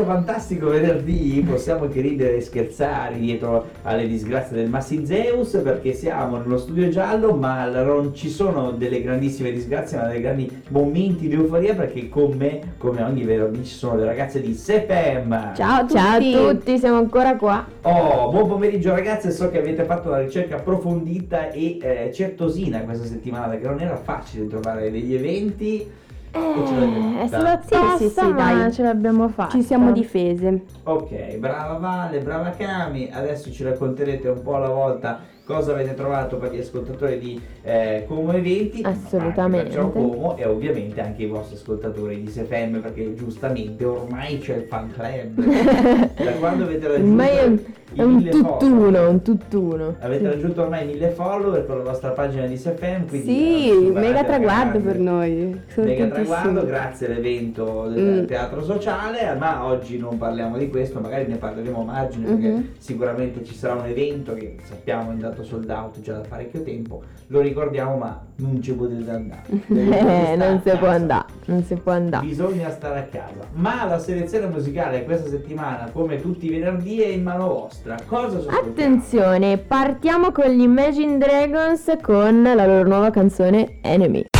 questo fantastico venerdì possiamo anche ridere e scherzare dietro alle disgrazie del Massi Zeus perché siamo nello studio giallo ma non ci sono delle grandissime disgrazie ma dei grandi momenti di euforia perché con me, come ogni venerdì, ci sono le ragazze di Sepem. Ciao a tutti. Ciao a tutti, siamo ancora qua. Oh, buon pomeriggio ragazze, so che avete fatto una ricerca approfondita e eh, certosina questa settimana perché non era facile trovare degli eventi. Eh, stata Sì, sì, sì, dai. ce l'abbiamo fatta. Ci siamo difese. Ok, brava Vale, brava Cami, adesso ci racconterete un po' alla volta cosa avete trovato per gli ascoltatori di eh, Como Eventi, Assolutamente. ma Ciao Como e ovviamente anche i vostri ascoltatori di SFM perché giustamente ormai c'è il fan club. da quando avete raggiunto Ormai è un, è un mille tutt'uno, follower? un tutt'uno. Avete raggiunto ormai mille follower con la vostra pagina di SFM, quindi Sì, mega traguardo per noi. Sono Mega traguardo, grazie all'evento del Mm. teatro sociale, ma oggi non parliamo di questo, magari ne parleremo a margine perché Mhm. sicuramente ci sarà un evento che sappiamo è andato sold out già da parecchio tempo, lo ricordiamo ma non ci potete andare. Eh, non si può andare, non si può andare. Bisogna stare a casa. Ma la selezione musicale questa settimana, come tutti i venerdì, è in mano vostra. Cosa ascoltiamo? Attenzione, partiamo con gli Imagine Dragons con la loro nuova canzone Enemy.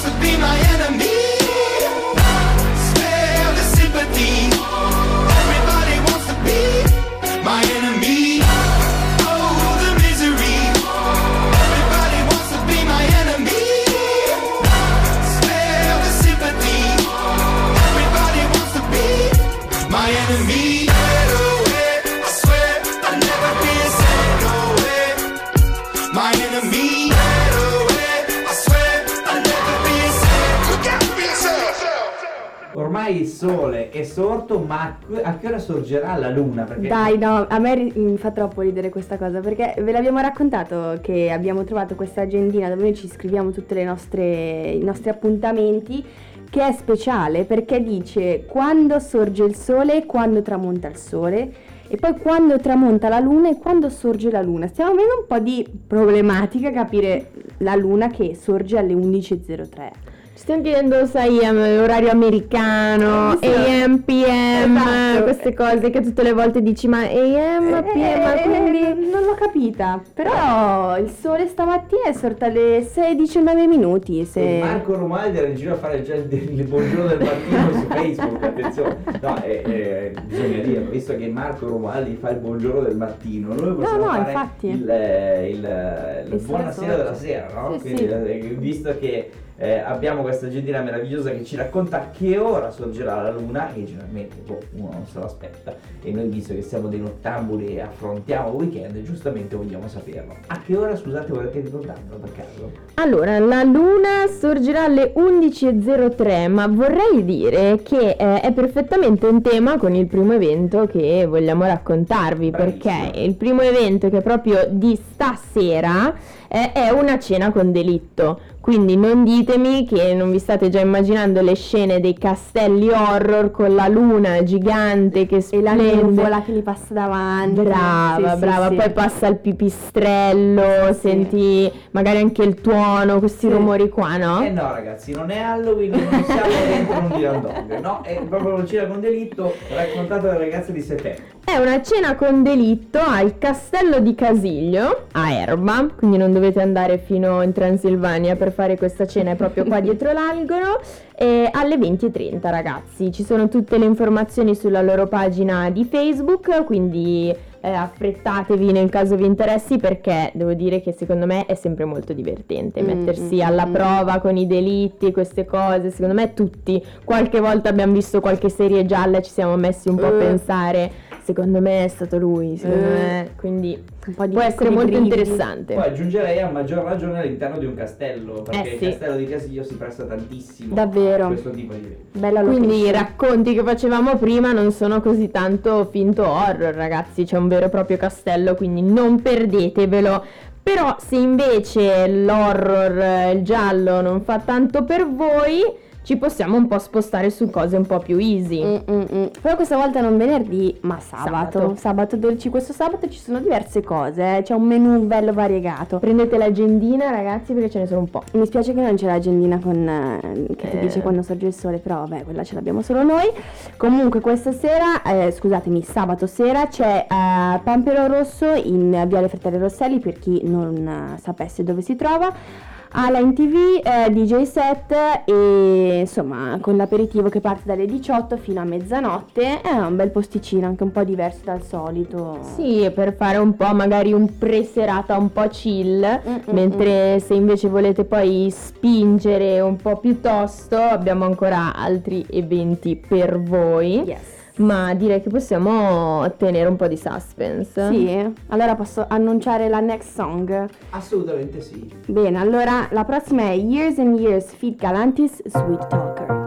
to be my enemy. 18, ma a che ora sorgerà la luna? Perché... Dai, no, a me ri- fa troppo ridere questa cosa perché ve l'abbiamo raccontato che abbiamo trovato questa agendina dove noi ci scriviamo tutti i nostri appuntamenti che è speciale perché dice quando sorge il sole, quando tramonta il sole e poi quando tramonta la luna e quando sorge la luna. Stiamo avendo un po' di problematica capire la luna che sorge alle 11.03. Stiamo chiedendo, sai, um, orario americano, Eh, sì. AM, PM, Esatto. queste cose che tutte le volte dici, ma AM, PM, ma Eh, quindi... non l'ho capita, però il sole stamattina è sorto alle 6.19 minuti. Se... Marco Romaldi era in giro a fare già il, il buongiorno del mattino su Facebook, attenzione. No, eh, eh, bisogna dirlo, visto che Marco Romaldi fa il buongiorno del mattino, noi possiamo no, fare infatti. il, eh, il, eh, il Il buonasera della sera, no? Sì, Quindi, sì. eh, visto che eh, abbiamo questa agendina meravigliosa che ci racconta a che ora sorgerà la luna e generalmente boh, uno non se lo aspetta e noi visto che siamo dei nottambuli e affrontiamo il weekend giustamente vogliamo saperlo a che ora scusate volete ricordarmelo per caso? Allora, la luna sorgerà alle 11.03, ma vorrei dire che eh, è perfettamente in tema con il primo evento che vogliamo raccontarvi, Bravissima. perché il primo evento che è proprio di stasera eh, è una cena con delitto. Quindi non ditemi che non vi state già immaginando le scene dei castelli horror con la luna gigante che E la splende. nuvola che gli passa davanti. Brava, Sì, sì, brava, sì. poi passa il pipistrello, Sì. senti magari anche il tuono, questi Sì. rumori qua, no? Eh no ragazzi, non è Halloween, non siamo dentro un Dylan Dog, no? È proprio un cena con delitto raccontato dalle ragazze di Sefe. È una cena con delitto al castello di Casiglio, a Erba, quindi non dovete andare fino in Transilvania per fare questa cena, è proprio qua dietro l'algolo, e alle 20.30 ragazzi. Ci sono tutte le informazioni sulla loro pagina di Facebook, quindi eh, affrettatevi nel caso vi interessi perché devo dire che secondo me è sempre molto divertente Mm, mettersi mm, alla mm. prova con i delitti e queste cose, secondo me tutti, qualche volta abbiamo visto qualche serie gialla e ci siamo messi un po' a Eh. pensare, secondo me è stato lui, secondo Eh. me, quindi può essere molto brividi. interessante. Poi aggiungerei a maggior ragione all'interno di un castello, perché Eh il sì. castello di Casiglio si presta tantissimo Davvero. a questo tipo di eventi. Bella Quindi i racconti che facevamo prima non sono così tanto finto horror, ragazzi, c'è un vero e proprio castello, quindi non perdetevelo. Però se invece l'horror, eh, il giallo non fa tanto per voi, ci possiamo un po' spostare su cose un po' più easy. Mm, mm, mm. Però questa volta non venerdì, ma sabato. Sabato. Sabato 12. Questo sabato ci sono diverse cose, eh. c'è un menù bello variegato. Prendete l'agendina, ragazzi, perché ce ne sono un po'. Mi spiace che non c'è l'agendina con, eh, che ti Eh. dice quando sorge il sole, però vabbè, quella ce l'abbiamo solo noi. Comunque questa sera, eh, scusatemi, sabato sera c'è eh, Pampero Rosso in Viale Fratelli Rosselli per chi non eh, sapesse dove si trova. Ala in tv, eh, DJ set e insomma con l'aperitivo che parte dalle 18 fino a mezzanotte è un bel posticino anche un po' diverso dal solito. Sì, per fare un po' magari un pre-serata un po' chill, Mm, mm, mentre se invece volete poi spingere un po' più tosto abbiamo ancora altri eventi per voi. Yes. Ma direi che possiamo tenere un po' di suspense. Sì, allora posso annunciare la next song. Assolutamente sì. Bene, allora la prossima è Years and Years Feed Galantis Sweet Talker.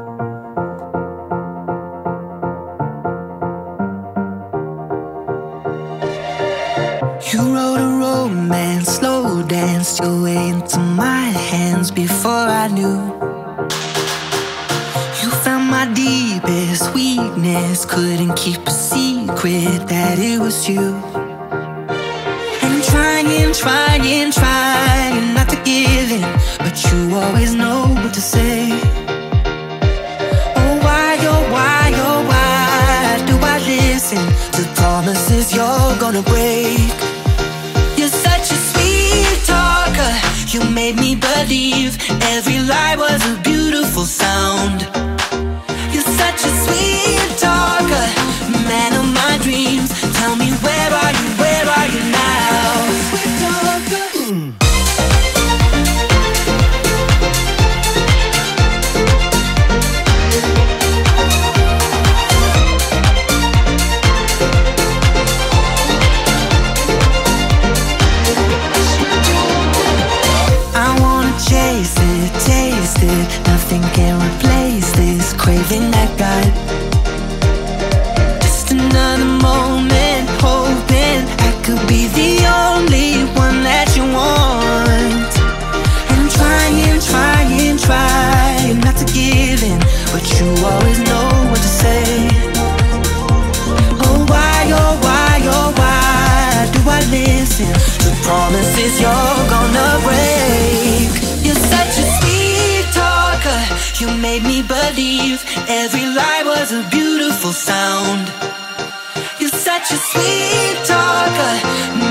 You wrote a romance, slow danced your way into my hands before I knew. Deepest weakness, couldn't keep a secret that it was you. And I'm trying, trying, trying not to give in, but you always know what to say. Oh, why, oh, why, oh, why do I listen to promises you're gonna break? You're such a sweet talker. You made me believe every lie was a beautiful sound. Dreams. Tell me where are you? Believe every lie was a beautiful sound. You're such a sweet talker,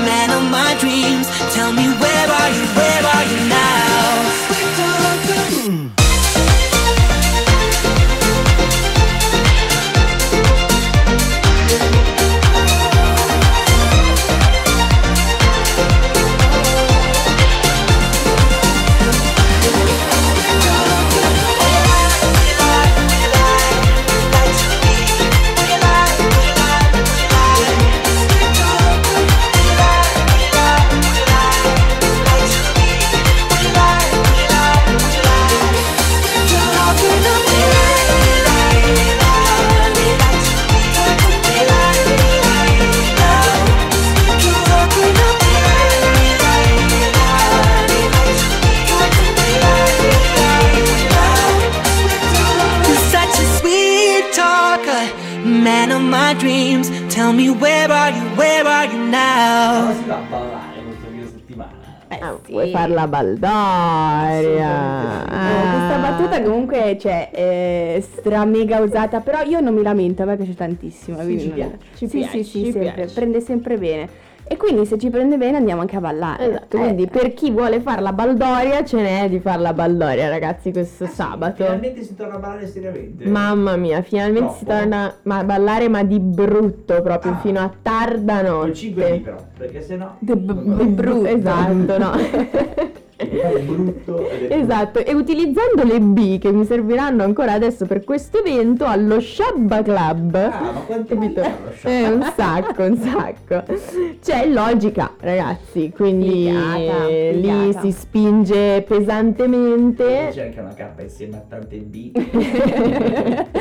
man of my dreams. Tell me where are you, where are you now? Sweet talker. Vuoi farla baldoria? Eh, questa battuta comunque cioè, è stra mega usata, però io non mi lamento, a me piace tantissimo. Sì, ci piace, ci sì, piace, sì, sì, ci sempre, piace. prende sempre bene. E quindi se ci prende bene andiamo anche a ballare. Esatto, Eh, quindi per chi vuole fare la baldoria ce n'è di fare la baldoria ragazzi questo sabato. Finalmente si torna a ballare seriamente. Mamma mia, finalmente si Troppo. torna ma a ballare ma di brutto proprio Ah. fino a tarda notte. Con 5 però, perché sennò De- de brutto. Esatto, no. è brutto ed è Esatto, e utilizzando le B che mi serviranno ancora adesso per questo evento allo Shabba Club. Ah, ma quanti Capito? Eh, un sacco, un sacco. C'è logica, ragazzi, quindi Figata, lì figata. si spinge pesantemente. C'è anche una K insieme a tante B.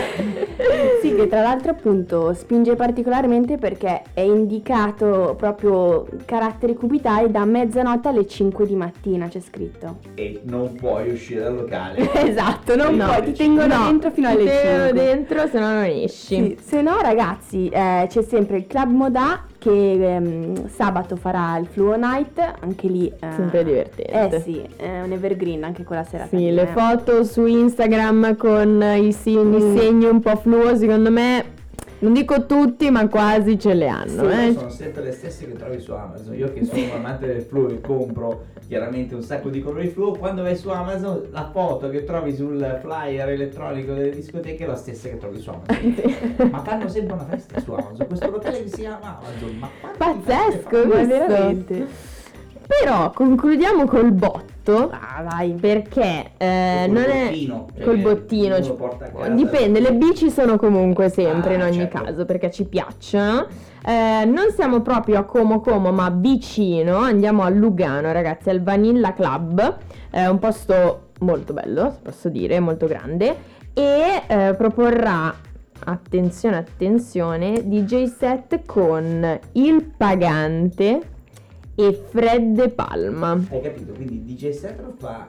Sì, che tra l'altro appunto spinge particolarmente perché è indicato proprio caratteri cubitali da mezzanotte alle 5 di mattina, c'è scritto. e non puoi uscire dal locale. Esatto, non No, puoi, ti tengono No, dentro fino alle ti tengono 5. dentro se no non esci. Sì, se no ragazzi eh, c'è sempre il Club Moda che ehm, sabato farà il Fluo Night, anche lì... eh, Sempre divertente. Eh sì, è un evergreen anche quella sera. Sì, le foto su Instagram con i segni, Mm. segni un po' fluo, secondo me, non dico tutti, ma quasi ce le hanno. Sì, eh. sono sempre le stesse che trovi su Amazon. Io che sono un amante del fluo e compro chiaramente un sacco di colori fluo, quando vai su Amazon la foto che trovi sul flyer elettronico delle discoteche è la stessa che trovi su Amazon. ma fanno sempre una festa su Amazon. Questo locale che si chiama Amazon. Ma Pazzesco, veramente? Però concludiamo col botto. Ah, vai. Perché eh, non è bottino, cioè col bottino, casa. dipende, le bici sono comunque sempre Ah, in ogni certo. caso perché ci piacciono. Eh, non siamo proprio a Como Como ma vicino, andiamo a Lugano ragazzi, al Vanilla Club, è un posto molto bello, se posso dire, molto grande e eh, proporrà, attenzione attenzione, DJ set con Il Pagante e Fred De Palma. Hai capito? Quindi DJ Setro fa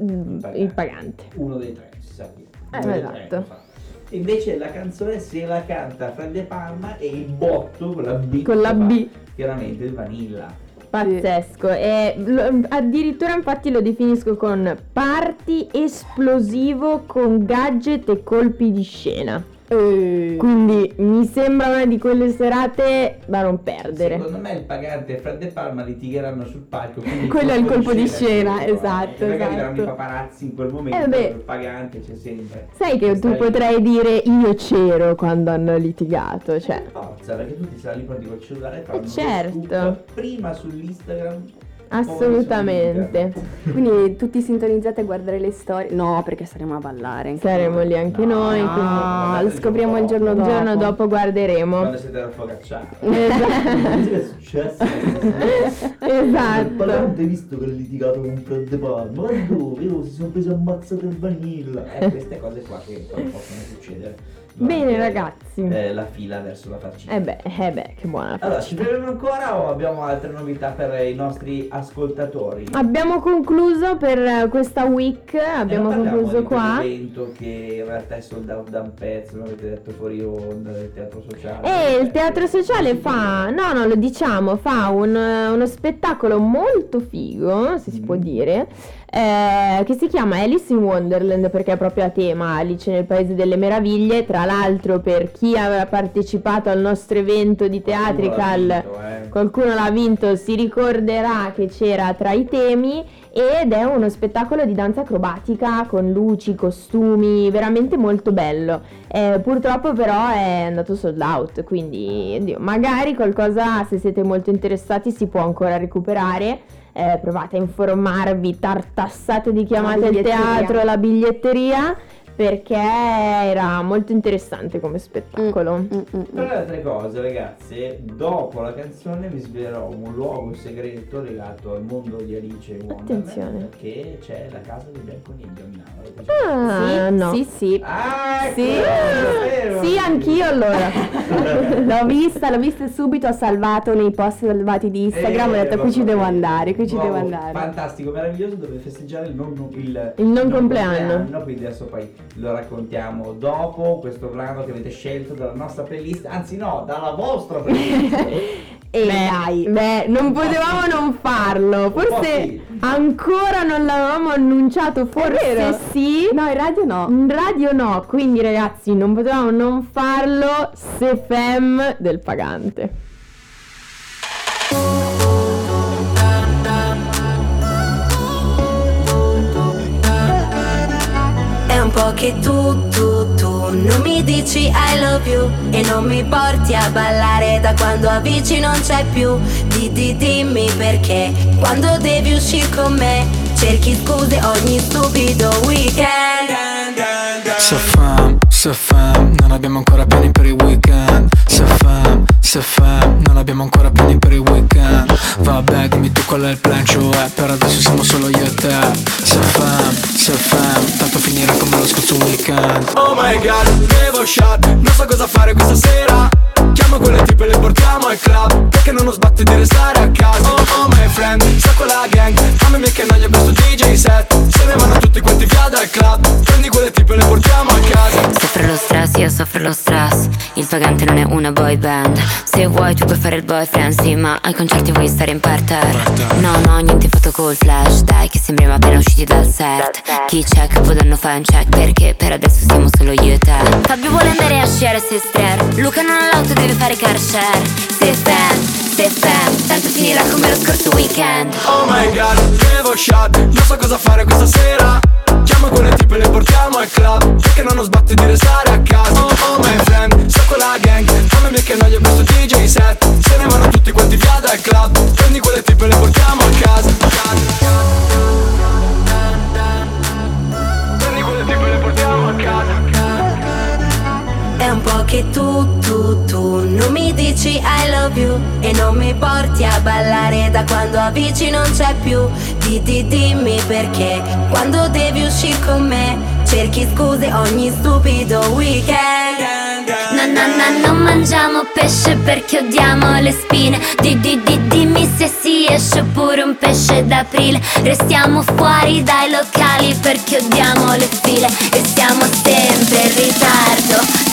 Mm, Il Pagante. uno dei tre, si sa chi. Eh, esatto. tre invece la canzone se la canta Fred De Palma e il botto con la B. Con la B. Chiaramente il vanilla. Pazzesco, e lo- addirittura infatti lo definisco con party esplosivo con gadget e colpi di scena. Eh, Quindi mi sembra una di quelle serate da non perdere. Secondo me il pagante e Fred De Palma litigheranno sul palco. Quello è il colpo di scena, eh. esatto, magari esatto. arriveranno i paparazzi in quel momento. Eh, il pagante c'è sempre. Sai che tu Stai- potrai dire io c'ero quando hanno litigato, cioè. Per Forza, perché tu ti sarai lì pronti col cellulare e Eh, certo. prima sull'Instagram. Assolutamente. Quindi tutti sintonizzate a guardare le storie. No, perché saremo a ballare. anche Saremo lì anche noi, quindi Ah, lo scopriamo il giorno il dopo. giorno dopo guarderemo. Quando siete alla focacciata. Esatto. Cosa è successo? Esatto. hai visto che ha litigato con Fred De Palma? Ma dove? Oh, si sono presi ammazzate il vanilla. Eh, queste cose qua che possono succedere. Bene ragazzi, eh, la fila verso la farcita. Eh beh, eh beh, che buona Allora, ci fermiamo ancora o abbiamo altre novità per i nostri ascoltatori? Abbiamo concluso per eh, questa week, abbiamo Eh, non parliamo concluso qua. evento che in realtà è sold out da un pezzo, mi avete detto fuori onda del teatro sociale. E il teatro sociale fa, no, no, lo diciamo, fa un, uno spettacolo molto figo, se si può Mm. dire, eh, che si chiama Alice in Wonderland perché è proprio a tema Alice nel Paese delle Meraviglie. Tra l'altro, per chi aveva partecipato al nostro evento di l'ha vinto, eh. Qualcuno l'ha vinto, si ricorderà che c'era tra i temi ed è uno spettacolo di danza acrobatica con luci, costumi, veramente molto bello. Eh, purtroppo però è andato sold out, quindi oddio, magari qualcosa se siete molto interessati si può ancora recuperare. Eh, provate a informarvi, tartassate di chiamate al biglietteria. teatro, la biglietteria, perché era molto interessante come spettacolo. Mm, mm, mm. Tra le altre cose, ragazze, dopo la canzone vi svelerò un luogo segreto legato al mondo di Alice in Wonderland. Attenzione. Che c'è la casa del bianconiglio a Milano. Ah, sì, no. sì, sì. Ah, ecco, Sì. davvero? Sì, anch'io allora. L'ho vista, l'ho vista e subito ho salvato nei post salvati di Instagram, ho Eh, detto qui ci devo andare, qui ci devo andare. Fantastico, meraviglioso, dove festeggiare il non, il, Il non compleanno. Quindi adesso poi lo raccontiamo dopo questo brano che avete scelto dalla nostra playlist, anzi no, dalla vostra playlist. E beh, dai. beh, non potevamo non farlo. Forse ancora non l'avevamo annunciato, forse vero. sì. No, in radio no. In radio no, quindi ragazzi non potevamo non farlo se fem del pagante. Po' che tu, tu, tu non mi dici I love you E non mi porti a ballare da quando amici non c'è più. Di, di, dimmi perché quando devi uscire con me Cerchi scuse ogni stupido weekend. Se fam, se fam, non abbiamo ancora piani per il weekend. Se fam, se fam, non abbiamo ancora piani per il weekend. Vabbè, dimmi tu qual è il plan, cioè Per adesso siamo solo io e te. Se fam, se fam, tanto finirà come lo scorso weekend. Oh my god, bevo shot, non so cosa fare questa sera Chiamo quelle tipe e le portiamo al club. Perché non ho sbatti di restare a casa? Oh, oh my friend, sta con la gang Mamma mia che noia questo DJ set. Se ne vanno tutti quanti via dal club Prendi quelle tipe e le portiamo a casa. Soffro lo stress, io soffro lo stress. Il pagante non è una boy band. Se vuoi tu puoi fare il boyfriend, sì Ma ai concerti vuoi stare in parterre. No, no, niente fatto col flash. Dai che sembriamo appena usciti dal set. Chi check può danno fare un check? Perché per adesso siamo solo io e te. Fabio vuole andare a sciare se stare Luca non ha l'auto deve fare car share. Se fan, se fan Tanto finirà come lo scorso weekend. Oh my god, bevo shot, non so cosa fare questa sera. Chiamo quelle tipe e le portiamo al club. Perché non ho sbatti di restare a casa. Oh, oh my friend, sto con la gang. Mamma mia che noia questo DJ set. Se ne vanno tutti quanti via dal club. Prendi quelle tipe e le portiamo a casa. Prendi un po' che tu, tu, tu non mi dici I love you E non mi porti a ballare da quando amici non c'è più. Di, di, dimmi perché quando devi uscire con me Cerchi scuse ogni stupido weekend. No, no, no, non mangiamo pesce perché odiamo le spine. Di, di, di, Dimmi se si esce pure un pesce d'aprile. Restiamo fuori dai locali perché odiamo le file E siamo sempre in ritardo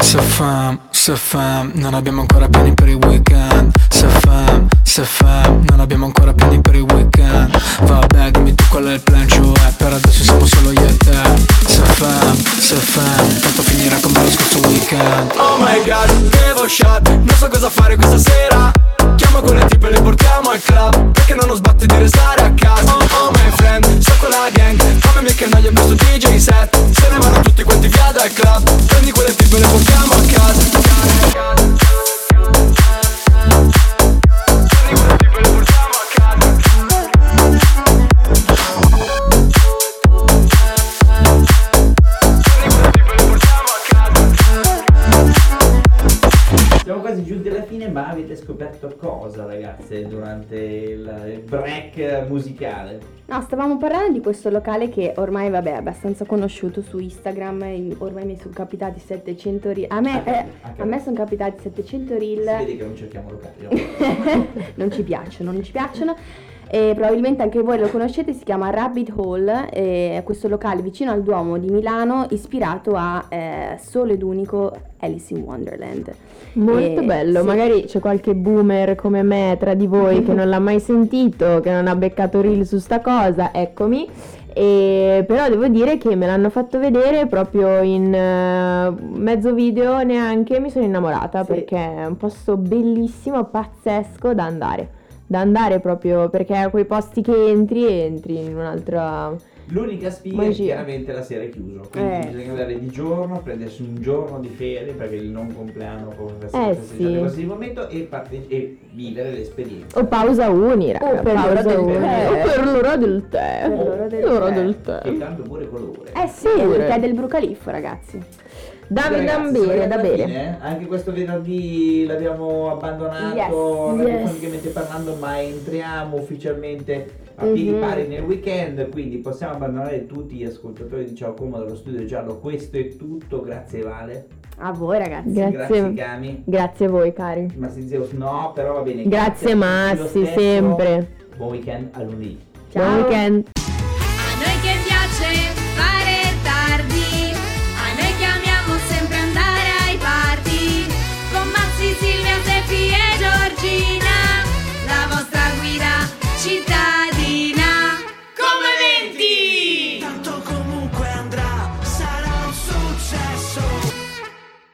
Se fam, se fam, non abbiamo ancora piani per il weekend. Se fam, se fam, non abbiamo ancora piani per il weekend. Vabbè, dimmi tu qual è il plan, cioè Per adesso siamo solo io e te. Se fam, se fam, tanto finirà come lo scorso weekend. Oh my god, bevo shot, non so cosa fare questa sera. Chiamo quelle tipe e le portiamo al club. Perché non ho sbatti di restare giunti alla fine, ma avete scoperto cosa ragazze durante il break musicale? No, stavamo parlando di questo locale che ormai vabbè, è abbastanza conosciuto su Instagram, in- ormai mi sono capitati 700 reel. A me, eh, a me sono capitati 700 Si reel. vede che non cerchiamo locali. non ci piacciono, non ci piacciono. E probabilmente anche voi lo conoscete, si chiama Rabbit Hole, è questo locale vicino al Duomo di Milano, ispirato a eh, solo ed unico Alice in Wonderland. Molto Eh, bello, sì. magari c'è qualche boomer come me tra di voi che non l'ha mai sentito, che non ha beccato reel su sta cosa, eccomi. E però devo dire che me l'hanno fatto vedere proprio in eh, mezzo video neanche mi sono innamorata Sì. perché è un posto bellissimo, pazzesco da andare. Da andare proprio perché a quei posti che entri entri in un'altra L'unica sfiga è Magia. chiaramente la sera è chiuso, quindi Eh. bisogna andare di giorno, prendersi un giorno di ferie perché il non compleanno come Eh, festeggiare sì. così di momento e, parte- e vivere l'esperienza. o pausa uni, raga, O per l'ora pausa del uni. tè. O per l'ora del tè. Per l'ora del L'ora tè. del tè. Che tanto pure colore. Eh sì, è Pure. il tè del Brucaliffo ragazzi. Dammi da bere, da bere. fine, eh? Anche questo venerdì l'abbiamo abbandonato, Yes, radiofonicamente parlando, ma entriamo ufficialmente a piedi Mhm. pari nel weekend, quindi possiamo abbandonare tutti gli ascoltatori di Ciao Como dallo studio giallo. Questo è tutto, grazie Vale, A voi ragazzi. Grazie. grazie Cami. Grazie a voi, cari. Massi Zeus no, però va bene. Grazie lo Massi, sempre. Buon weekend a lunedì. Buon Ciao. weekend.